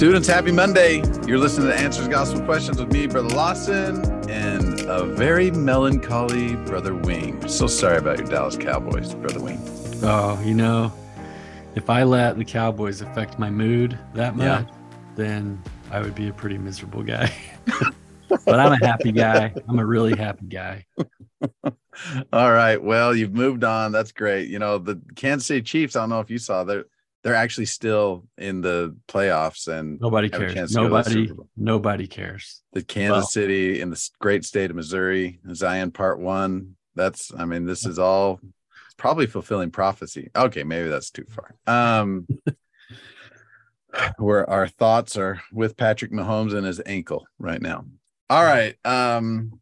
Students, happy Monday. You're listening to Answers Gospel Questions with me, Brother Lawson, and a very melancholy Brother Wing. So sorry about your Dallas Cowboys, Brother Wing. Oh, you know, if I let the Cowboys affect my mood that much, yeah. then I would be a pretty miserable guy. but I'm a happy guy. I'm a really happy guy. All right. Well, you've moved on. That's great. You know, the Kansas City Chiefs, I don't know if you saw, they're they're actually still in the playoffs and nobody cares. Nobody, nobody cares. The Kansas well, City in the great state of Missouri, Zion Part One. That's, I mean, this is all probably fulfilling prophecy. Okay, maybe that's too far. Um, where our thoughts are with Patrick Mahomes and his ankle right now. All right. Um,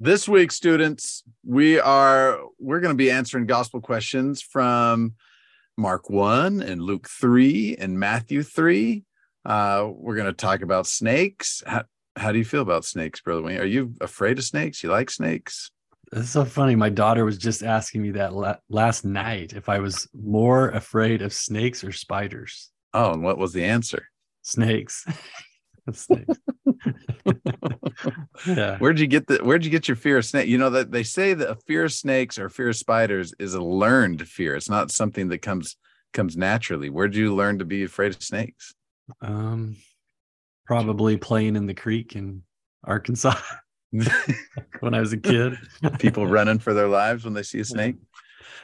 this week, students, we are we're going to be answering gospel questions from Mark 1 and Luke 3 and Matthew 3. Uh, we're going to talk about snakes. How, how do you feel about snakes, Brother Wayne? Are you afraid of snakes? You like snakes? It's so funny. My daughter was just asking me that la- last night if I was more afraid of snakes or spiders. Oh, and what was the answer? Snakes. yeah. Where'd you get the where'd you get your fear of snake? You know that they say that a fear of snakes or fear of spiders is a learned fear. It's not something that comes comes naturally. Where'd you learn to be afraid of snakes? Um probably playing in the creek in Arkansas when I was a kid. People running for their lives when they see a snake.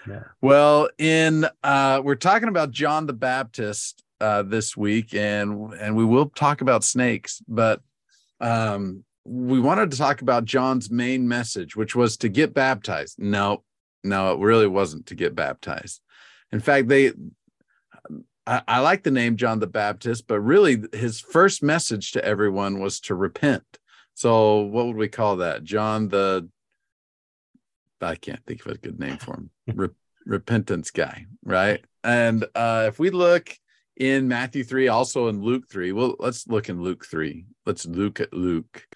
Yeah. Well, in uh we're talking about John the Baptist uh, this week, and and we will talk about snakes, but um, we wanted to talk about John's main message, which was to get baptized. No, no, it really wasn't to get baptized. In fact, they I, I like the name John the Baptist, but really his first message to everyone was to repent. So what would we call that? John the I can't think of a good name for him. Re- repentance guy, right? And uh, if we look in Matthew 3, also in Luke 3. Well, let's look in Luke 3. Let's look at Luke.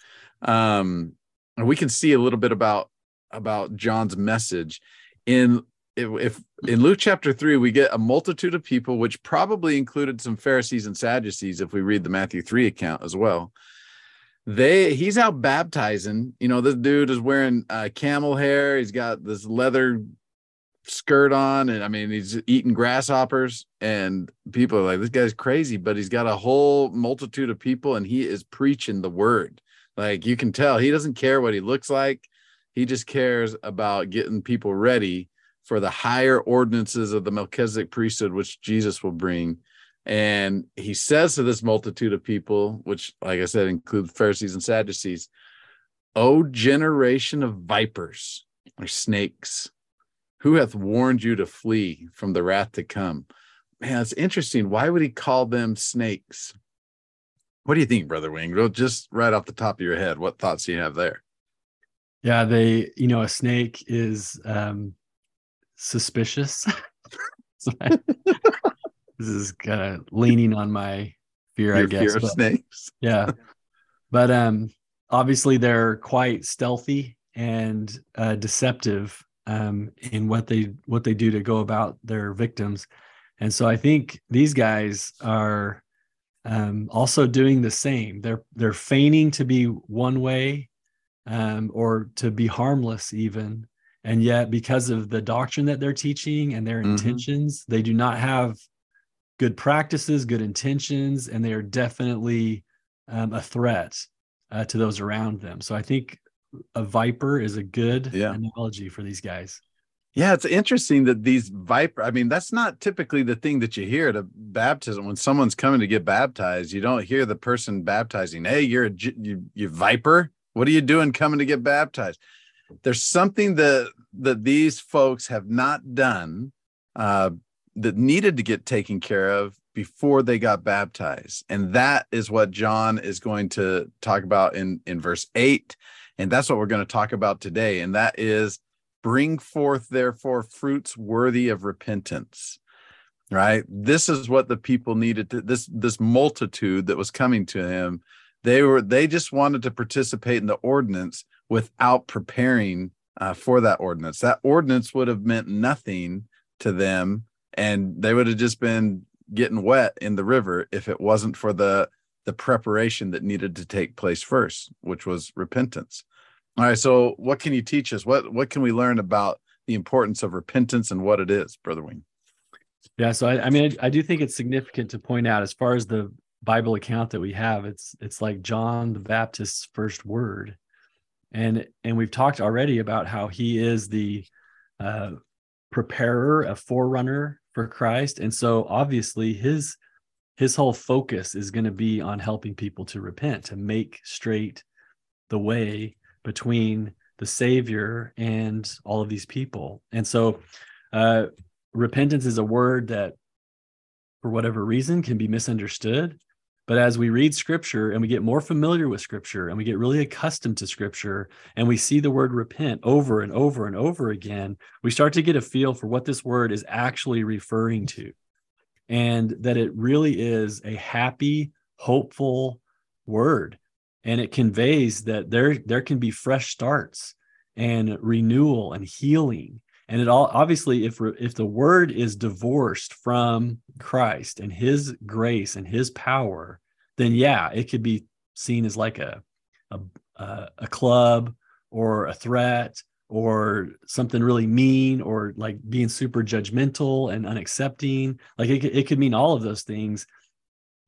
Um, and we can see a little bit about about John's message. In if, in Luke chapter 3 we get a multitude of people which probably included some Pharisees and Sadducees if we read the Matthew 3 account as well. They he's out baptizing, you know, this dude is wearing uh, camel hair, he's got this leather skirt on and I mean he's eating grasshoppers and people are like this guy's crazy but he's got a whole multitude of people and he is preaching the word like you can tell he doesn't care what he looks like he just cares about getting people ready for the higher ordinances of the Melchizedek priesthood which Jesus will bring and he says to this multitude of people which like I said include Pharisees and Sadducees oh generation of vipers or snakes who hath warned you to flee from the wrath to come? Man, it's interesting. Why would he call them snakes? What do you think, Brother Wing? Just right off the top of your head, what thoughts do you have there? Yeah, they, you know, a snake is um suspicious. this is kind of leaning on my fear, your I guess. Fear of but, snakes. yeah. But um obviously they're quite stealthy and uh, deceptive um, in what they what they do to go about their victims. And so I think these guys are um, also doing the same. They're they're feigning to be one way um, or to be harmless even, and yet because of the doctrine that they're teaching and their mm-hmm. intentions, they do not have good practices, good intentions, and they are definitely um, a threat uh, to those around them. So I think a viper is a good yeah. analogy for these guys. Yeah, it's interesting that these viper. I mean, that's not typically the thing that you hear at a baptism when someone's coming to get baptized. You don't hear the person baptizing. Hey, you're a you, you viper. What are you doing coming to get baptized? There's something that that these folks have not done uh, that needed to get taken care of before they got baptized, and that is what John is going to talk about in in verse eight and that's what we're going to talk about today. And that is bring forth, therefore, fruits worthy of repentance. Right. This is what the people needed to this this multitude that was coming to him. They were they just wanted to participate in the ordinance without preparing uh, for that ordinance. That ordinance would have meant nothing to them, and they would have just been getting wet in the river if it wasn't for the the preparation that needed to take place first, which was repentance. All right. So what can you teach us? What what can we learn about the importance of repentance and what it is, Brother Wing? Yeah, so I, I mean, I, I do think it's significant to point out as far as the Bible account that we have, it's it's like John the Baptist's first word, and and we've talked already about how he is the uh, preparer, a forerunner for Christ, and so obviously his his whole focus is going to be on helping people to repent, to make straight the way between the Savior and all of these people, and so. Uh, repentance is a word that for whatever reason can be misunderstood but as we read scripture and we get more familiar with scripture and we get really accustomed to scripture and we see the word repent over and over and over again, we start to get a feel for what this word is actually referring to. And that it really is a happy, hopeful word. And it conveys that there, there can be fresh starts and renewal and healing. And it all obviously, if if the word is divorced from Christ and His grace and His power, then yeah, it could be seen as like a a, a club or a threat or something really mean or like being super judgmental and unaccepting. Like it, it could mean all of those things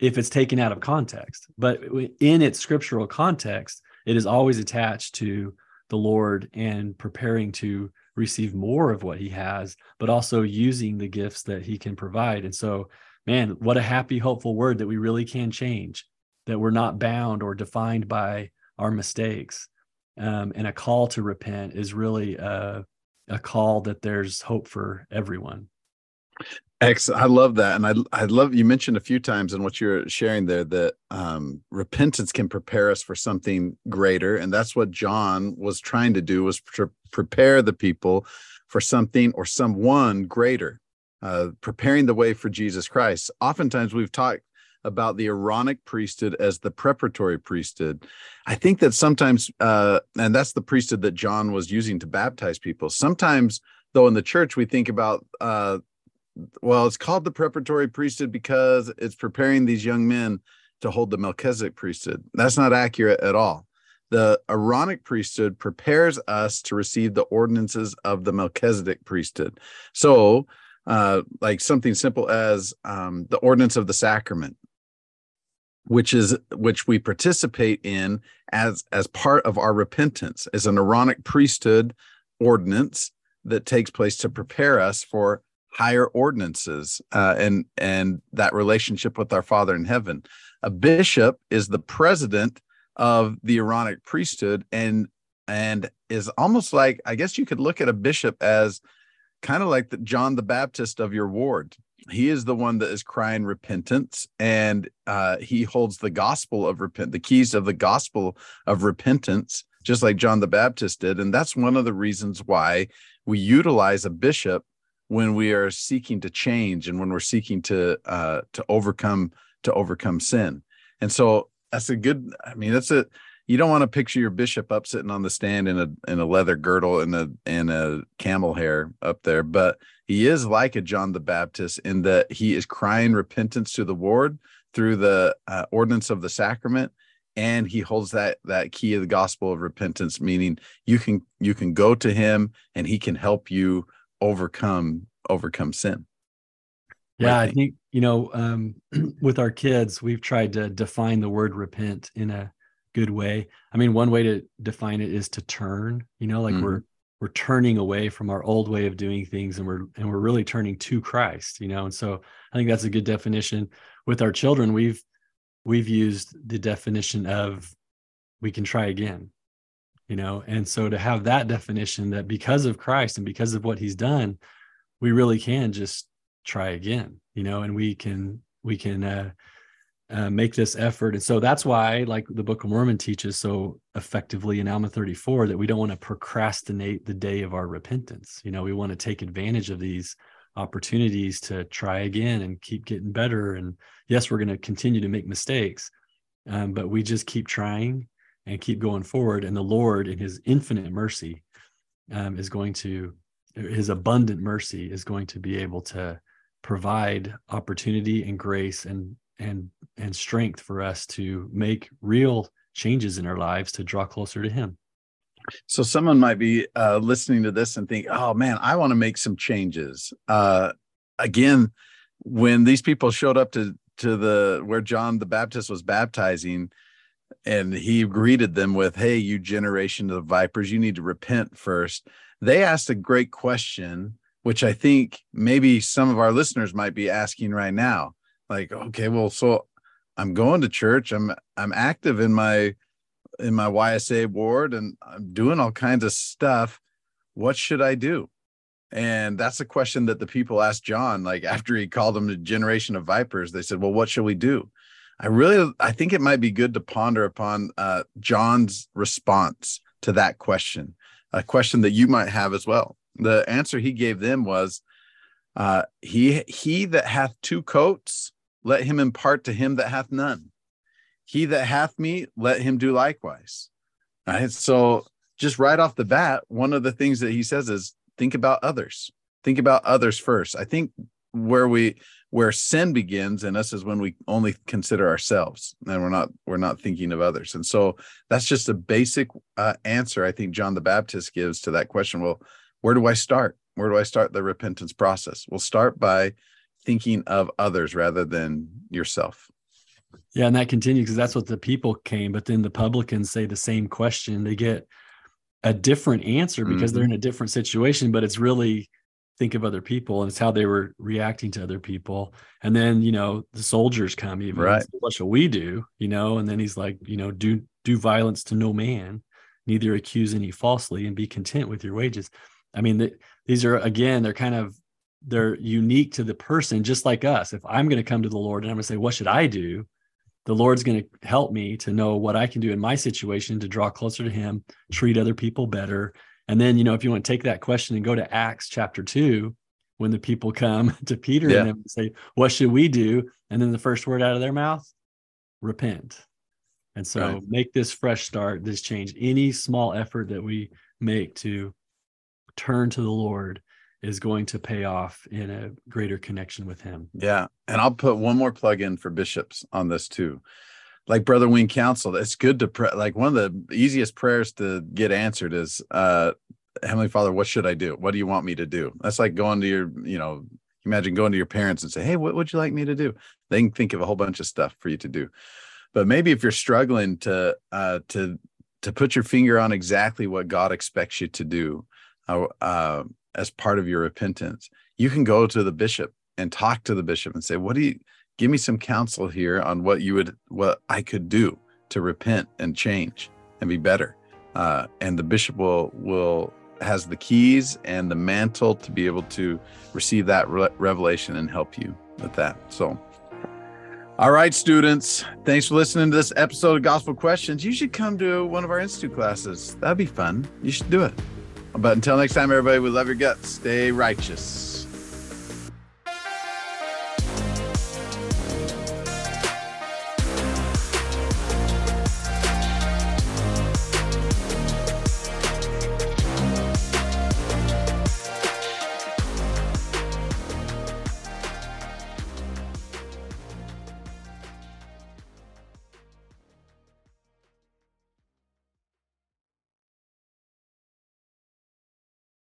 if it's taken out of context. But in its scriptural context, it is always attached to the Lord and preparing to receive more of what he has, but also using the gifts that he can provide. And so, man, what a happy, hopeful word that we really can change, that we're not bound or defined by our mistakes. Um, and a call to repent is really a, a call that there's hope for everyone. Excellent. I love that. And I, I love you mentioned a few times in what you're sharing there that um, repentance can prepare us for something greater. And that's what John was trying to do was to prepare the people for something or someone greater, uh, preparing the way for Jesus Christ. Oftentimes we've talked about the Aaronic priesthood as the preparatory priesthood. I think that sometimes, uh, and that's the priesthood that John was using to baptize people. Sometimes, though, in the church, we think about uh, well, it's called the preparatory priesthood because it's preparing these young men to hold the Melchizedek priesthood. That's not accurate at all. The Aaronic priesthood prepares us to receive the ordinances of the Melchizedek priesthood. So, uh, like something simple as um, the ordinance of the sacrament, which is which we participate in as as part of our repentance, is an Aaronic priesthood ordinance that takes place to prepare us for higher ordinances uh, and and that relationship with our Father in heaven. A bishop is the president of the Aaronic priesthood and and is almost like I guess you could look at a bishop as kind of like the John the Baptist of your ward. He is the one that is crying repentance, and uh, he holds the gospel of repent, the keys of the gospel of repentance, just like John the Baptist did. And that's one of the reasons why we utilize a bishop when we are seeking to change and when we're seeking to uh, to overcome to overcome sin. And so that's a good. I mean, that's a. You don't want to picture your bishop up sitting on the stand in a in a leather girdle and a and a camel hair up there, but he is like a John the Baptist in that he is crying repentance to the ward through the uh, ordinance of the sacrament and he holds that that key of the gospel of repentance meaning you can you can go to him and he can help you overcome overcome sin. Yeah i think. you know um, with our kids we've tried to define the word repent in a good way. I mean one way to define it is to turn you know like mm-hmm. we're we're turning away from our old way of doing things and we're and we're really turning to christ you know and so i think that's a good definition. With our children we've we've used the definition of we can try again you know? And so to have that definition that because of christ and because of what he's done we really can just try again you know? And we can we can uh, uh, make this effort. And so that's why like the book of mormon teaches so effectively in alma 34 that we don't want to procrastinate the day of our repentance. You know we want to take advantage of these opportunities to try again and keep getting better. And yes we're going to continue to make mistakes um, but we just keep trying and keep going forward. And the Lord, in His infinite mercy, um, is going to, His abundant mercy is going to be able to provide opportunity and grace and and and strength for us to make real changes in our lives to draw closer to him so someone might be uh, listening to this and think oh man i want to make some changes uh, again when these people showed up to to the where john the baptist was baptizing and he greeted them with hey you generation of vipers you need to repent first. They asked a great question which i think maybe some of our listeners might be asking right now like okay well so i'm going to church i'm i'm active in my in my ysa ward and i'm doing all kinds of stuff. What should i do? And that's a question that the people asked john like after he called them a generation of vipers. They said well what shall we do i really i think it might be good to ponder upon uh, john's response to that question a question that you might have as well the answer he gave them was uh, he he that hath two coats let him impart to him that hath none. He that hath me, let him do likewise. Right. So just right off the bat, one of the things that he says is think about others. Think about others first. I think where we where sin begins in us is when we only consider ourselves and we're not we're not thinking of others and so that's just a basic uh, answer i think john the baptist gives to that question well where do i start where do i start the repentance process we'll start by thinking of others rather than yourself. Yeah, and that continues because that's what the people came, but then the publicans say the same question. They get a different answer because mm-hmm. they're in a different situation, but it's really think of other people and it's how they were reacting to other people. And then, you know, the soldiers come even. Right. What shall we do? You know, and then he's like, you know, do do violence to no man, neither accuse any falsely, and be content with your wages. I mean, the, these are again, they're kind of they're unique to the person, just like us. If I'm going to come to the Lord and I'm going to say, What should I do? The Lord's going to help me to know what I can do in my situation to draw closer to Him, treat other people better. And then, you know, if you want to take that question and go to Acts chapter two, when the people come to Peter yeah. and say, What should we do? And then the first word out of their mouth, repent. And so right. make this fresh start, this change. Any small effort that we make to turn to the Lord is going to pay off in a greater connection with him. Yeah. And I'll put one more plug in for bishops on this too. Like Brother Wing Counsel, it's good to pray. Like one of the easiest prayers to get answered is, uh, Heavenly Father, what should I do? What do you want me to do? That's like going to your, you know, imagine going to your parents and say, Hey, what would you like me to do? They can think of a whole bunch of stuff for you to do. But maybe if you're struggling to, uh, to, to put your finger on exactly what God expects you to do, uh, uh as part of your repentance, you can go to the bishop and talk to the bishop and say, What do you give me some counsel here on what you would, what I could do to repent and change and be better? Uh, and the bishop will, will, has the keys and the mantle to be able to receive that re- revelation and help you with that. So, all right, students, thanks for listening to this episode of Gospel Questions. You should come to one of our Institute classes. That'd be fun. You should do it. But until next time, everybody, we love your guts. Stay righteous.